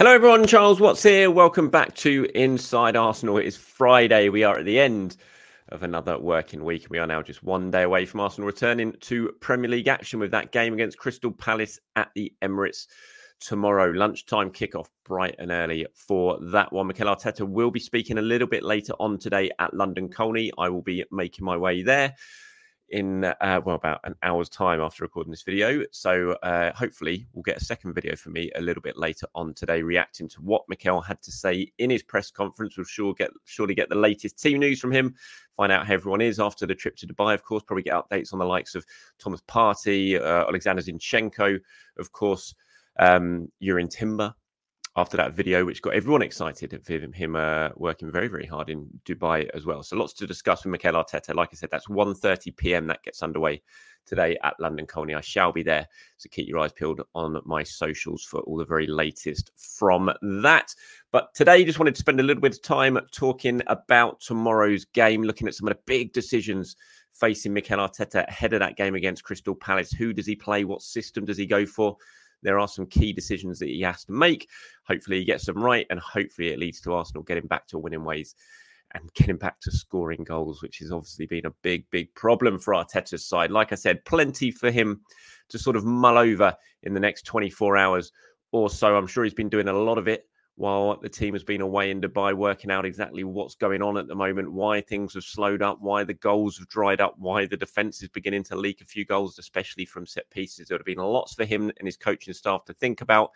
Hello, everyone. Charles Watts here. Welcome back to Inside Arsenal. It is Friday. We are at the end of another working week. We are now just one day away from Arsenal returning to Premier League action with that game against Crystal Palace at the Emirates tomorrow. Lunchtime kickoff, bright and early for that one. Mikel Arteta will be speaking a little bit later on today at London Colney. I will be making my way there in uh, well about an hour's time after recording this video. So uh, hopefully we'll get a second video for me a little bit later on today, reacting to what Mikel had to say in his press conference. We'll sure get surely get the latest team news from him. Find out how everyone is after the trip to Dubai. Of course, probably get updates on the likes of Thomas Partey, uh, Alexander Zinchenko, of course, um, Jurrien Timber after that video, which got everyone excited of him, him uh, working very, very hard in Dubai as well. So lots to discuss with Mikel Arteta. Like I said, that's 1.30 p.m. that gets underway today at London Colney. I shall be there. So keep your eyes peeled on my socials for all the very latest from that. But today, just wanted to spend a little bit of time talking about tomorrow's game, looking at some of the big decisions facing Mikel Arteta ahead of that game against Crystal Palace. Who does he play? What system does he go for? There are some key decisions that he has to make. Hopefully, he gets them right, and hopefully, it leads to Arsenal getting back to winning ways and getting back to scoring goals, which has obviously been a big, big problem for Arteta's side. Like I said, plenty for him to sort of mull over in the next 24 hours or so. I'm sure he's been doing a lot of it while the team has been away in Dubai, working out exactly what's going on at the moment, why things have slowed up, why the goals have dried up, why the defense is beginning to leak a few goals, especially from set pieces. There would have been lots for him and his coaching staff to think about.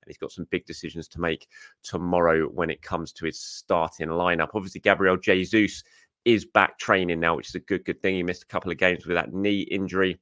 And he's got some big decisions to make tomorrow when it comes to his starting lineup. Obviously, Gabriel Jesus is back training now, which is a good, good thing. He missed a couple of games with that knee injury.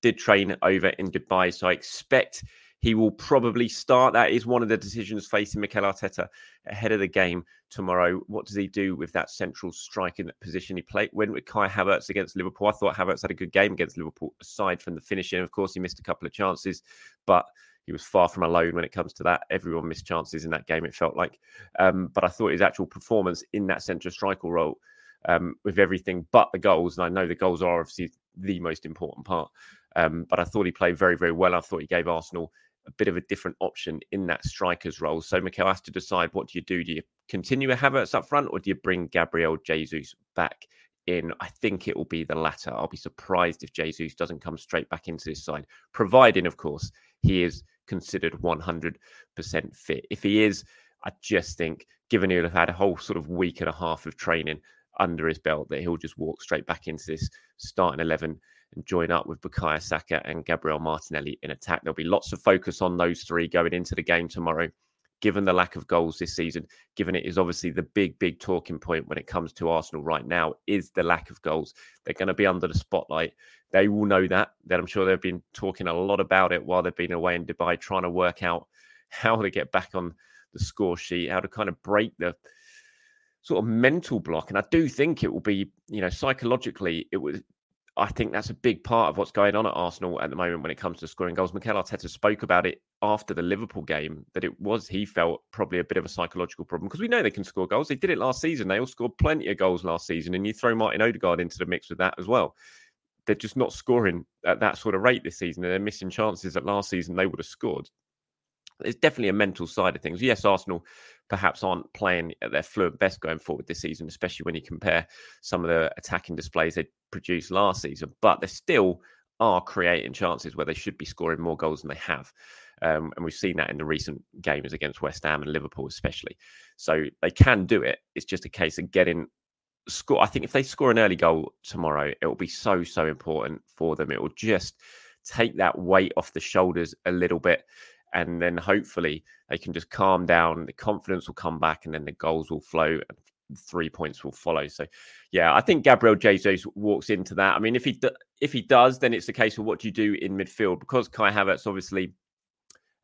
Did train over in Dubai, so I expect he will probably start. That is one of the decisions facing Mikel Arteta ahead of the game tomorrow. What does he do with that central strike in that position? He played when with Kai Havertz against Liverpool. I thought Havertz had a good game against Liverpool, aside from the finishing. Of course, he missed a couple of chances, but he was far from alone when it comes to that. Everyone missed chances in that game, it felt like. Um, but I thought his actual performance in that central striker role, um, with everything but the goals, and I know the goals are obviously the most important part. Um, but I thought he played very, very well. I thought he gave Arsenal a bit of a different option in that striker's role. So Mikel has to decide what do you do? Do you continue with Havertz up front or do you bring Gabriel Jesus back in? I think it will be the latter. I'll be surprised if Jesus doesn't come straight back into this side, providing, of course, he is considered 100% fit. If he is, I just think, given he'll have had a whole sort of week and a half of training under his belt, that he'll just walk straight back into this starting 11 and join up with Bukayo Saka and Gabriel Martinelli in attack. There'll be lots of focus on those three going into the game tomorrow. given the lack of goals this season, given it is obviously the big, big talking point when it comes to Arsenal right now, is the lack of goals. They're going to be under the spotlight. They will know that. that I'm sure they've been talking a lot about it while they've been away in Dubai, trying to work out how to get back on the score sheet, how to kind of break the sort of mental block. And I do think it will be, you know, psychologically, it was I think that's a big part of what's going on at Arsenal at the moment when it comes to scoring goals. Mikel Arteta spoke about it after the Liverpool game that it was he felt probably a bit of a psychological problem because we know they can score goals. They did it last season. They all scored plenty of goals last season, and you throw Martin Odegaard into the mix with that as well. They're just not scoring at that sort of rate this season, and they're missing chances that last season they would have scored. It's definitely a mental side of things. Yes, Arsenal perhaps aren't playing at their fluent best going forward this season, especially when you compare some of the attacking displays they produced last season. But they still are creating chances where they should be scoring more goals than they have. Um, and we've seen that in the recent games against West Ham and Liverpool, especially. So they can do it. It's just a case of getting score. I think if they score an early goal tomorrow, it will be so, so important for them. It will just take that weight off the shoulders a little bit and then hopefully they can just calm down. The confidence will come back, and then the goals will flow, and three points will follow. So, yeah, I think Gabriel Jesus walks into that. I mean, if he if he does, then it's a case of what do you do in midfield because Kai Havertz obviously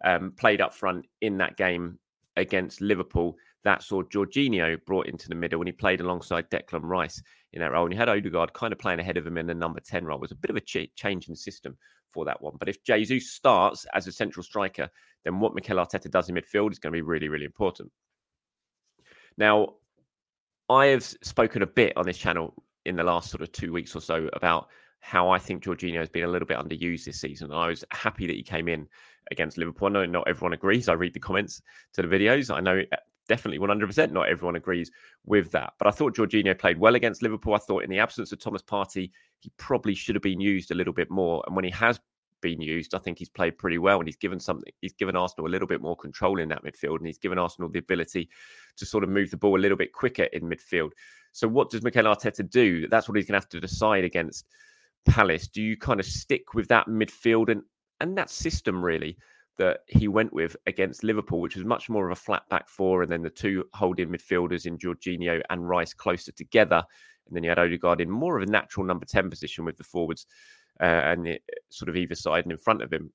um, played up front in that game against Liverpool. That saw Jorginho brought into the middle, and he played alongside Declan Rice in that role. And he had Odegaard kind of playing ahead of him in the number ten role. It was a bit of a ch- change in the system for that one. But if Jesus starts as a central striker, then what Mikel Arteta does in midfield is going to be really, really important. Now, I have spoken a bit on this channel in the last sort of two weeks or so about how I think Jorginho has been a little bit underused this season. I was happy that he came in against Liverpool. I know not everyone agrees. I read the comments to the videos. I know definitely 100% not everyone agrees with that. But I thought Jorginho played well against Liverpool. I thought in the absence of Thomas Partey, he probably should have been used a little bit more. And when he has been used, I think he's played pretty well and he's given something, he's given Arsenal a little bit more control in that midfield and he's given Arsenal the ability to sort of move the ball a little bit quicker in midfield. So what does Mikel Arteta do? That's what he's going to have to decide against Palace. Do you kind of stick with that midfield and and that system really? That he went with against Liverpool, which was much more of a flat back four, and then the two holding midfielders in Jorginho and Rice closer together. And then you had Odegaard in more of a natural number 10 position with the forwards uh, and sort of either side and in front of him.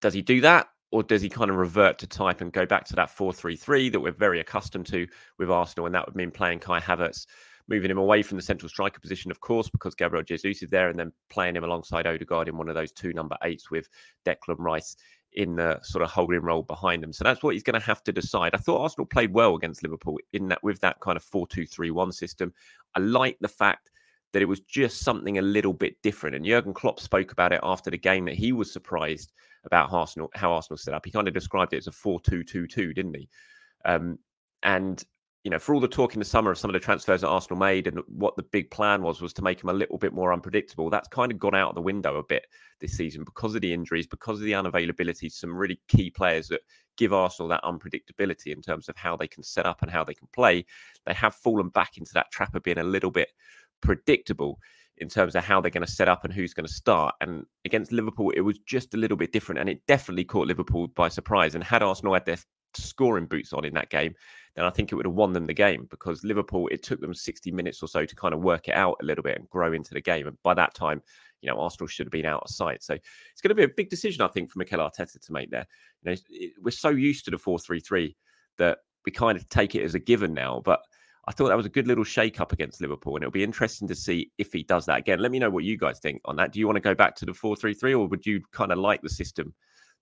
Does he do that? Or does he kind of revert to type and go back to that 4 3 3 that we're very accustomed to with Arsenal? And that would mean playing Kai Havertz moving him away from the central striker position, of course, because Gabriel Jesus is there, and then playing him alongside Odegaard in one of those two number eights with Declan Rice in the sort of holding role behind him. So that's what he's going to have to decide. I thought Arsenal played well against Liverpool in that with that kind of 4-2-3-1 system. I like the fact that it was just something a little bit different. And Jurgen Klopp spoke about it after the game that he was surprised about Arsenal, how Arsenal set up. He kind of described it as a 4-2-2-2, didn't he? Um, and you know, for all the talk in the summer of some of the transfers that Arsenal made and what the big plan was, was to make him a little bit more unpredictable. That's kind of gone out of the window a bit this season because of the injuries, because of the unavailability. Some really key players that give Arsenal that unpredictability in terms of how they can set up and how they can play. They have fallen back into that trap of being a little bit predictable in terms of how they're going to set up and who's going to start. And against Liverpool, it was just a little bit different, and it definitely caught Liverpool by surprise. And had Arsenal had their scoring boots on in that game, then I think it would have won them the game because Liverpool, it took them 60 minutes or so to kind of work it out a little bit and grow into the game. And by that time, you know, Arsenal should have been out of sight. So it's going to be a big decision, I think, for Mikel Arteta to make there. You know, we're so used to the 4 3 3 that we kind of take it as a given now. But I thought that was a good little shake up against Liverpool, and it'll be interesting to see if he does that again. Let me know what you guys think on that. Do you want to go back to the 4 3 3, or would you kind of like the system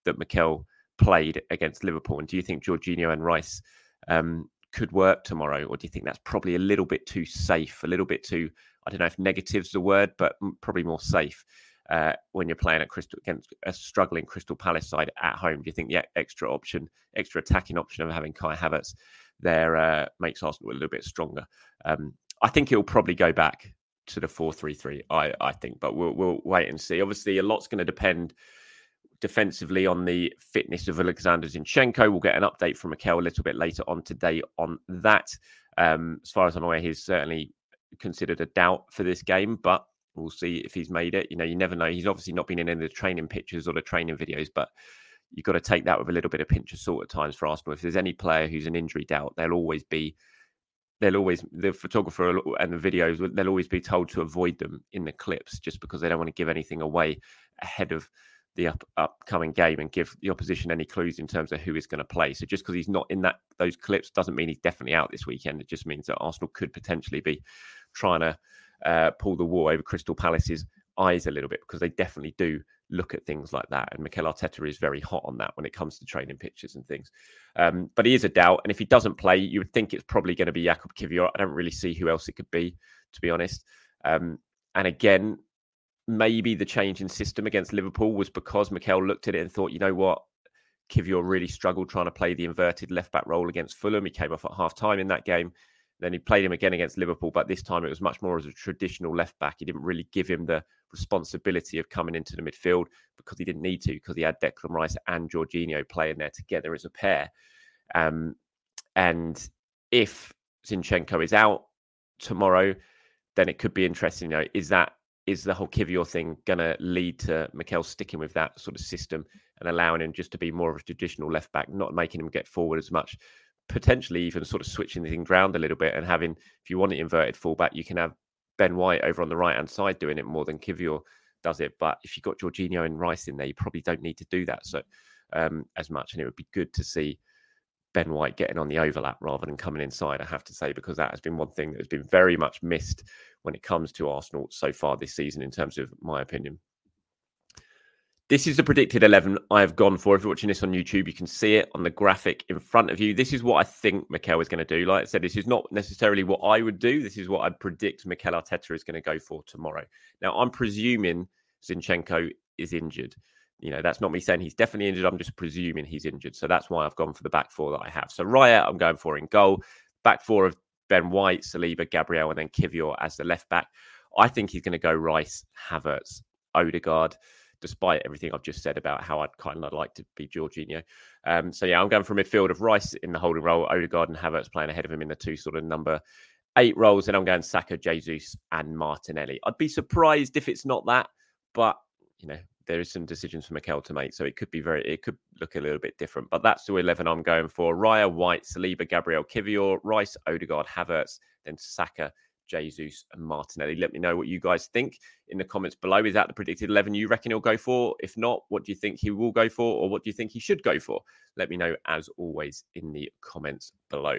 that Mikel played against Liverpool? And do you think Jorginho and Rice um, could work tomorrow, or do you think that's probably a little bit too safe, a little bit too? I don't know if negative's the word, but probably more safe uh, when you're playing at Crystal against a struggling Crystal Palace side at home. Do you think the extra option, extra attacking option of having Kai Havertz there uh, makes Arsenal a little bit stronger? Um, I think it'll probably go back to the four three three. I I think, but we'll we'll wait and see. Obviously, a lot's going to depend defensively on the fitness of Alexander Zinchenko. We'll get an update from Mikel a little bit later on today on that. Um, as far as I'm aware, he's certainly considered a doubt for this game, but we'll see if he's made it. You know, you never know. He's obviously not been in any of the training pictures or the training videos, but you've got to take that with a little bit of pinch of salt at times for Arsenal. If there's any player who's an injury doubt, they'll always be, they'll always, the photographer and the videos, they'll always be told to avoid them in the clips just because they don't want to give anything away ahead of the up, upcoming game and give the opposition any clues in terms of who is going to play. So just because he's not in that those clips doesn't mean he's definitely out this weekend. It just means that Arsenal could potentially be trying to uh, pull the wool over Crystal Palace's eyes a little bit because they definitely do look at things like that. And Mikel Arteta is very hot on that when it comes to training pictures and things. Um, but he is a doubt. And if he doesn't play, you would think it's probably going to be Jakub Kiwior. I don't really see who else it could be, to be honest. Um, and again, maybe the change in system against Liverpool was because Mikel looked at it and thought, you know what? Kiwior really struggled trying to play the inverted left back role against Fulham. He came off at half time in that game. Then he played him again against Liverpool, but this time it was much more as a traditional left back. He didn't really give him the responsibility of coming into the midfield because he didn't need to, because he had Declan Rice and Jorginho playing there together as a pair. Um, and if Zinchenko is out tomorrow, then it could be interesting. You know, is that is the whole Kiwior thing going to lead to Mikel sticking with that sort of system and allowing him just to be more of a traditional left back, not making him get forward as much, potentially even sort of switching things around a little bit and having, if you want an inverted fullback, you can have Ben White over on the right hand side doing it more than Kiwior does it. But if you've got Jorginho and Rice in there, you probably don't need to do that so um, as much. And it would be good to see Ben White getting on the overlap rather than coming inside, I have to say, because that has been one thing that has been very much missed when it comes to Arsenal so far this season, in terms of my opinion. This is the predicted 11 I have gone for. If you're watching this on YouTube, you can see it on the graphic in front of you. This is what I think Mikel is going to do. Like I said, this is not necessarily what I would do. This is what I predict Mikel Arteta is going to go for tomorrow. Now, I'm presuming Zinchenko is injured. You know, that's not me saying he's definitely injured. I'm just presuming he's injured. So that's why I've gone for the back four that I have. So Raya, I'm going for in goal. Back four of Ben White, Saliba, Gabriel, and then Kiwior as the left back. I think he's going to go Rice, Havertz, Odegaard, despite everything I've just said about how I'd kind of like to be Jorginho. Um, so yeah, I'm going for midfield of Rice in the holding role, Odegaard and Havertz playing ahead of him in the two sort of number eight roles. And I'm going Saka, Jesus, and Martinelli. I'd be surprised if it's not that, but you know, there is some decisions for Mikel to make, so it could be very, it could look a little bit different. But that's the eleven I'm going for: Raya, White, Saliba, Gabriel, Kiwior, Rice, Odegaard, Havertz, then Saka, Jesus, and Martinelli. Let me know what you guys think in the comments below. Is that the predicted eleven you reckon he'll go for? If not, what do you think he will go for, or what do you think he should go for? Let me know as always in the comments below.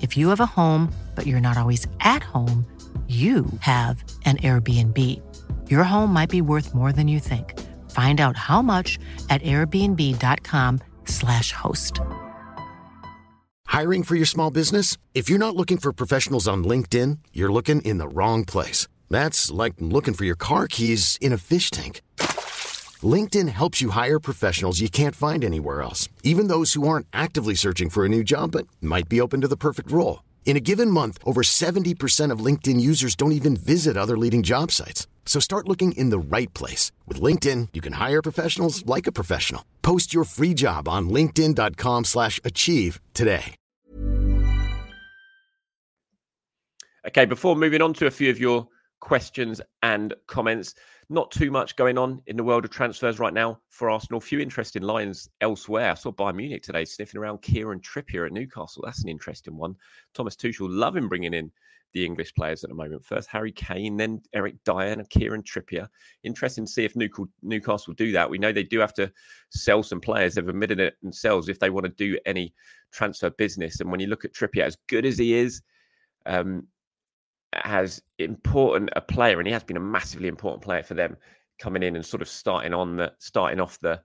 If you have a home, but you're not always at home, you have an Airbnb. Your home might be worth more than you think. Find out how much at airbnb.com/slash host. Hiring for your small business? If you're not looking for professionals on LinkedIn, you're looking in the wrong place. That's like looking for your car keys in a fish tank. LinkedIn helps you hire professionals you can't find anywhere else, even those who aren't actively searching for a new job but might be open to the perfect role. In a given month, over 70% of LinkedIn users don't even visit other leading job sites. So start looking in the right place. With LinkedIn, you can hire professionals like a professional. Post your free job on linkedin.com slash achieve today. Okay, before moving on to a few of your questions and comments, not too much going on in the world of transfers right now for Arsenal. Few interesting lines elsewhere. I saw Bayern Munich today sniffing around Kieran Trippier at Newcastle. That's an interesting one. Thomas Tuchel loving bringing in the English players at the moment. First Harry Kane, then Eric Dier and Kieran Trippier. Interesting to see if Newcastle do that. We know they do have to sell some players. They've admitted it themselves if they want to do any transfer business. And when you look at Trippier, as good as he is, um, as important a player, and he has been a massively important player for them, coming in and sort of starting on the starting off the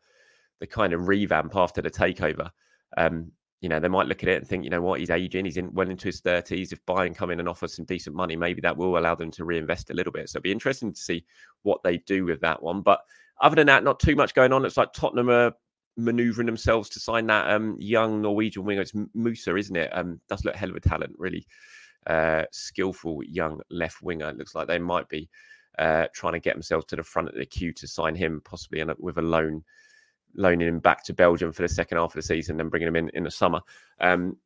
the kind of revamp after the takeover. Um, you know, they might look at it and think, you know what, he's aging, he's in well into his thirties. If Bayern come in and offer some decent money, maybe that will allow them to reinvest a little bit. So it'll be interesting to see what they do with that one. But other than that, not too much going on. It's like Tottenham are manoeuvring themselves to sign that um, young Norwegian winger. It's Nusa, isn't it? Um, does look hell of a talent, really uh, skillful young left winger. It looks like they might be uh, trying to get themselves to the front of the queue to sign him, possibly with a loan, loaning him back to Belgium for the second half of the season, and bringing him in in the summer. Um,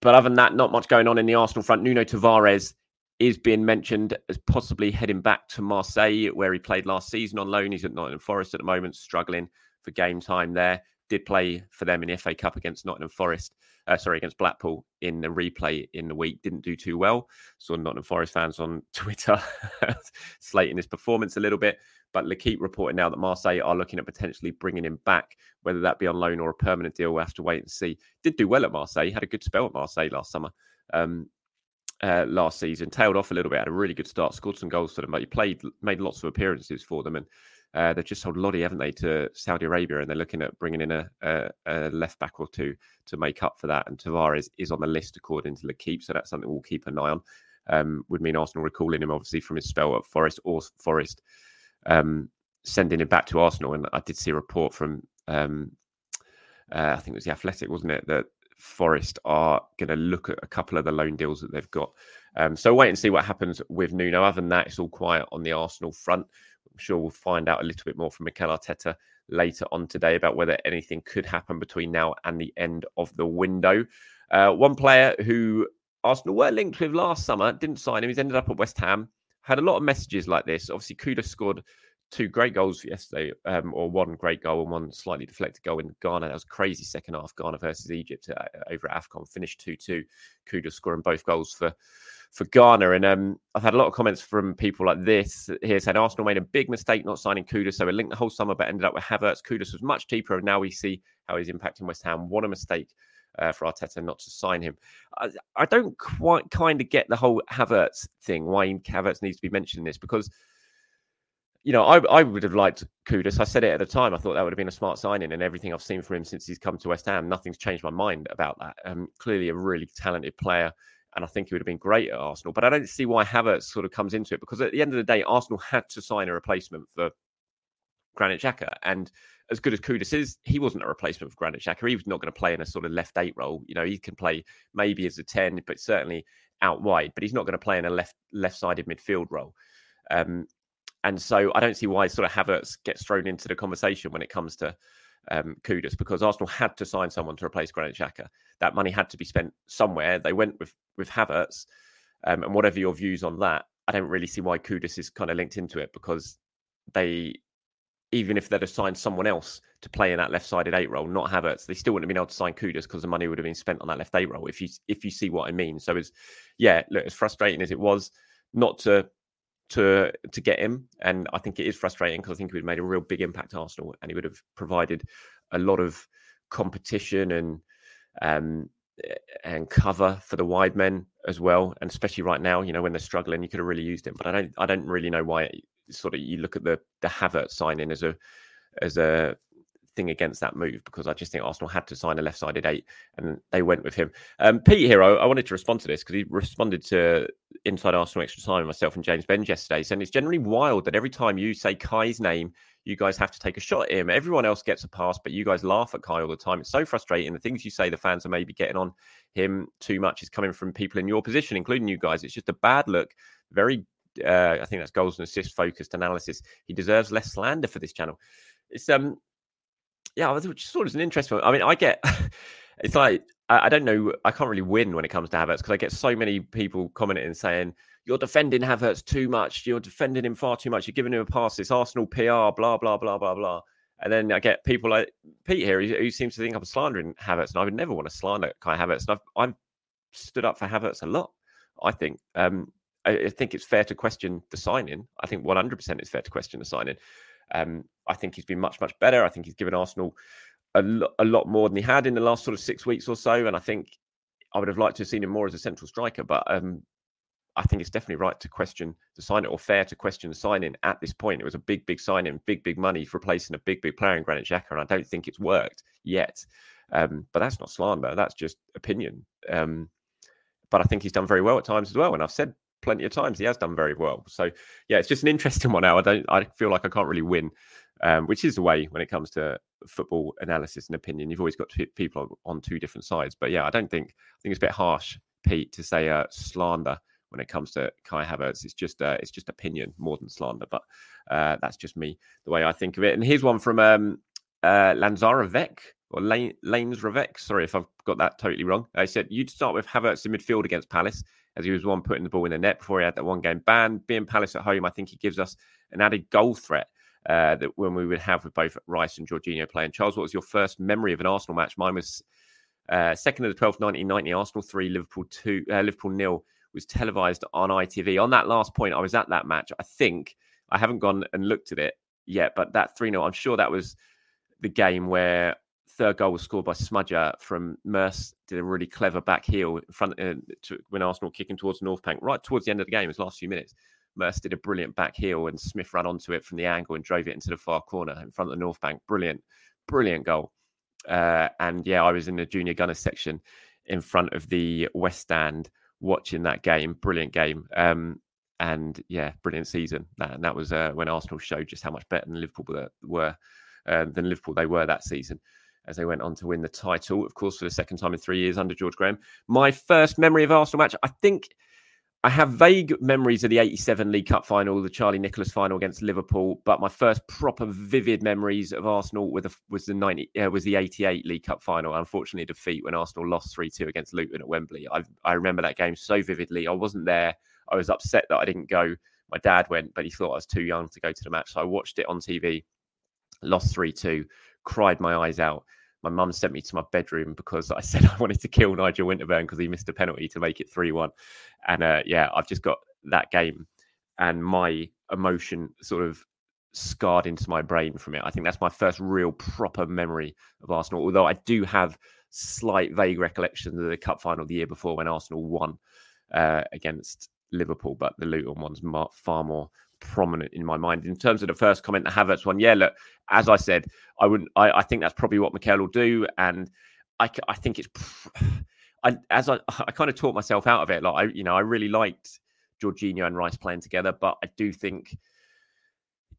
but other than that, not much going on in the Arsenal front. Nuno Tavares is being mentioned as possibly heading back to Marseille, where he played last season on loan. He's at Nottingham Forest at the moment, struggling for game time there. Did play for them in the FA Cup against Nottingham Forest, uh, sorry, against Blackpool in the replay in the week. Didn't do too well. Saw Nottingham Forest fans on Twitter slating his performance a little bit. But L'Equipe reporting now that Marseille are looking at potentially bringing him back, whether that be on loan or a permanent deal. We'll have to wait and see. Did do well at Marseille. Had a good spell at Marseille last summer. Um, uh, last season. Tailed off a little bit, had a really good start, scored some goals for them, but he played, made lots of appearances for them, and uh, they've just sold Lodi, haven't they, to Saudi Arabia, and they're looking at bringing in a, a, a, left back or two to make up for that. And Tavares is on the list according to the keep, so that's something we'll keep an eye on. Um, would mean Arsenal recalling him, obviously, from his spell at Forest or Forest um, sending him back to Arsenal. And I did see a report from, um, uh, I think it was the Athletic, wasn't it, that Forest are going to look at a couple of the loan deals that they've got. Um, so wait and see what happens with Nuno. Other than that, it's all quiet on the Arsenal front. I'm sure we'll find out a little bit more from Mikel Arteta later on today about whether anything could happen between now and the end of the window. Uh, one player who Arsenal were linked with last summer didn't sign him. He's ended up at West Ham. Had a lot of messages like this. Obviously, Kudus scored two great goals yesterday, um, or one great goal and one slightly deflected goal in Ghana. That was crazy second half. Ghana versus Egypt uh, over at AFCON finished 2 2. Kudus scoring both goals for for Ghana. And um, I've had a lot of comments from people like this here saying Arsenal made a big mistake not signing Kudus. So we linked the whole summer, but ended up with Havertz. Kudus was much cheaper. And now we see how he's impacting West Ham. What a mistake. Uh, for Arteta not to sign him. I, I, don't quite kind of get the whole Havertz thing, why Havertz needs to be mentioned in this, because you know, I, I would have liked Kudus. I said it at the time. I thought that would have been a smart signing, and everything I've seen from him since he's come to West Ham, nothing's changed my mind about that. Um, clearly, a really talented player, and I think he would have been great at Arsenal. But I don't see why Havertz sort of comes into it because at the end of the day, Arsenal had to sign a replacement for Granit Xhaka, and as good as Kudus is, he wasn't a replacement for Granit Xhaka. He was not going to play in a sort of left eight role. You know, he can play maybe as a ten, but certainly out wide. But he's not going to play in a left left sided midfield role. Um, and so I don't see why sort of Havertz gets thrown into the conversation when it comes to um, Kudus because Arsenal had to sign someone to replace Granit Xhaka. That money had to be spent somewhere. They went with with Havertz, um, and whatever your views on that, I don't really see why Kudus is kind of linked into it because they, even if they'd have signed someone else to play in that left-sided eight role, not Havertz, they still wouldn't have been able to sign Kudus because the money would have been spent on that left eight role. If you if you see what I mean, so it's yeah, look, as frustrating as it was not to to to get him. And I think it is frustrating because I think he would have made a real big impact Arsenal, and he would have provided a lot of competition and um, and cover for the wide men as well. And especially right now, you know, when they're struggling, you could have really used him. But I don't I don't really know why. sort of you look at the the Havertz signing as a as a thing against that move because I just think Arsenal had to sign a left sided eight and they went with him. Um, Pete Hero, I wanted to respond to this because he responded to Inside Arsenal Extra Time, myself and James Benge yesterday, saying it's generally wild that every time you say Kai's name, you guys have to take a shot at him. Everyone else gets a pass, but you guys laugh at Kai all the time. It's so frustrating. The things you say the fans are maybe getting on him too much is coming from people in your position, including you guys. It's just a bad look. Very, uh, I think that's goals and assist focused analysis. He deserves less slander for this channel. It's um yeah, which sort of is an interesting one. I mean, I get it's like I, I, don't know, I can't really win when it comes to Havertz because I get so many people commenting and saying you're defending Havertz too much, you're defending him far too much, you're giving him a pass, it's Arsenal PR, blah blah blah blah blah. And then I get people like Pete here who, who seems to think I'm slandering Havertz, and I would never want to slander Kai Havertz. And I've, I've stood up for Havertz a lot. I think. Um, I, I think it's fair to question the signing. I think 100% it's fair to question the signing. Um, I think he's been much, much better. I think he's given Arsenal a, lo- a lot more than he had in the last sort of six weeks or so. And I think I would have liked to have seen him more as a central striker. But um, I think it's definitely right to question the signing or fair to question the signing at this point. It was a big, big signing, big, big money for replacing a big, big player in Granit Xhaka. And I don't think it's worked yet. Um, but that's not slander. That's just opinion. Um, but I think he's done very well at times as well. And I've said plenty of times. He has done very well. So yeah, it's just an interesting one now. I don't. I feel like I can't really win, um, which is the way when it comes to football analysis and opinion. You've always got two, people on two different sides. But yeah, I don't think I think it's a bit harsh, Pete, to say uh, slander when it comes to Kai Havertz. It's just uh, it's just opinion more than slander. But uh, that's just me, the way I think of it. And here's one from um, uh, Lanzara Vec or Lanes Ravek. Sorry if I've got that totally wrong. I said you'd start with Havertz in midfield against Palace, as he was one putting the ball in the net before he had that one game ban. Being Palace at home, I think he gives us an added goal threat. Uh, that when we would have with both Rice and Jorginho playing. Charles, what was your first memory of an Arsenal match? Mine was uh, second of the 12th, 1990, Arsenal 3, Liverpool 2, uh, Liverpool nil was televised on ITV. On that last point, I was at that match. I think I haven't gone and looked at it yet, but that 3 0, I'm sure that was the game where third goal was scored by Smudger from Merse. Did a really clever back heel in front uh, to, when Arsenal kicking towards North Bank, right towards the end of the game, his last few minutes. Merse did a brilliant back heel, and Smith ran onto it from the angle and drove it into the far corner in front of the North Bank. Brilliant, brilliant goal. Uh, and yeah, I was in the junior gunner section in front of the West Stand watching that game. Brilliant game. Um, and yeah, brilliant season. That, and that was uh, when Arsenal showed just how much better than Liverpool were uh, than Liverpool they were that season as they went on to win the title, of course, for the second time in three years under George Graham. My first memory of Arsenal match, I think I have vague memories of the 87 League Cup final, the Charlie Nicholas final against Liverpool, but my first proper vivid memories of Arsenal the, was the 90 uh, was the 88 League Cup final. Unfortunately, defeat when Arsenal lost 3-2 against Luton at Wembley. I, I remember that game so vividly. I wasn't there. I was upset that I didn't go. My dad went, but he thought I was too young to go to the match. So I watched it on TV, lost 3-2, cried my eyes out my mum sent me to my bedroom because I said I wanted to kill Nigel Winterburn because he missed a penalty to make it 3 1. And uh, yeah, I've just got that game and my emotion sort of scarred into my brain from it. I think that's my first real proper memory of Arsenal, although I do have slight vague recollections of the cup final the year before when Arsenal won uh, against Liverpool, but the Luton one's far more prominent in my mind. In terms of the first comment, the Havertz one, yeah, look, as I said, I wouldn't. I, I think that's probably what Mikel will do, and I, I think it's. I, as I, I kind of taught myself out of it. Like I, you know, I really liked Jorginho and Rice playing together, but I do think.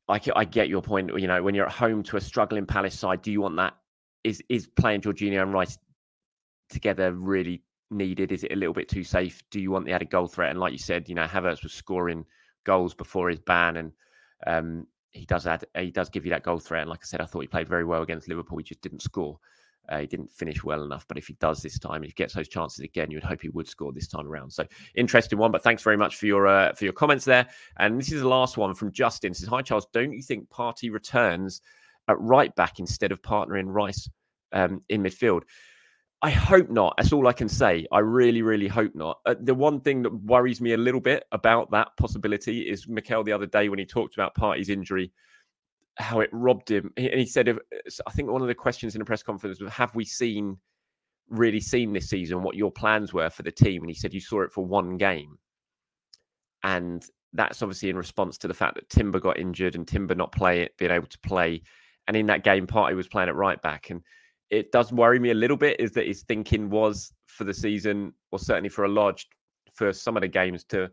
I, I get your point. You know, when you're at home to a struggling Palace side, do you want that? Is is playing Jorginho and Rice together really needed? Is it a little bit too safe? Do you want the added goal threat? And like you said, you know, Havertz was scoring goals before his ban, and um, he does add he does give you that goal threat. And like I said, I thought he played very well against Liverpool. He just didn't score. Uh, he didn't finish well enough, but if he does this time, if he gets those chances again, you would hope he would score this time around. So interesting one. But thanks very much for your uh, for your comments there. And this is the last one from Justin. It says, "Hi Charles, don't you think Partey returns at right back instead of partnering Rice um, in midfield?" I hope not. That's all I can say. I really, really hope not. Uh, the one thing that worries me a little bit about that possibility is Mikel the other day when he talked about Partey's injury, how it robbed him. And he said, I think one of the questions in the press conference was, "Have we seen, really seen this season what your plans were for the team?" And he said, "You saw it for one game," and that's obviously in response to the fact that Timber got injured and Timber not play it, being able to play, and in that game, Partey was playing at right back and it does worry me a little bit is that his thinking was for the season, or certainly for a large for some of the games to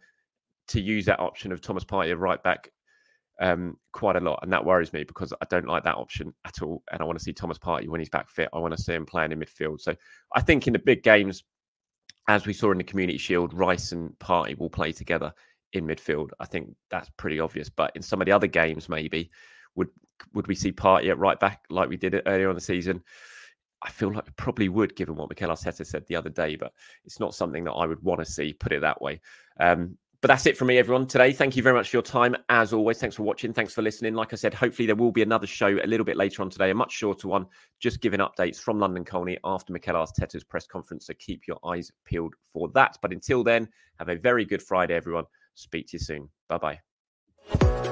to use that option of Thomas Partey right back um, quite a lot, and that worries me because I don't like that option at all, and I want to see Thomas Partey when he's back fit. I want to see him playing in midfield. So I think in the big games, as we saw in the Community Shield, Rice and Partey will play together in midfield. I think that's pretty obvious. But in some of the other games, maybe would would we see Partey at right back like we did it earlier on the season? I feel like I probably would, given what Mikel Arteta said the other day, but it's not something that I would want to see, put it that way. Um, but that's it from me, everyone, today. Thank you very much for your time. As always, thanks for watching. Thanks for listening. Like I said, hopefully there will be another show a little bit later on today, a much shorter one, just giving updates from London Colney after Mikel Arteta's press conference. So keep your eyes peeled for that. But until then, have a very good Friday, everyone. Speak to you soon. Bye bye.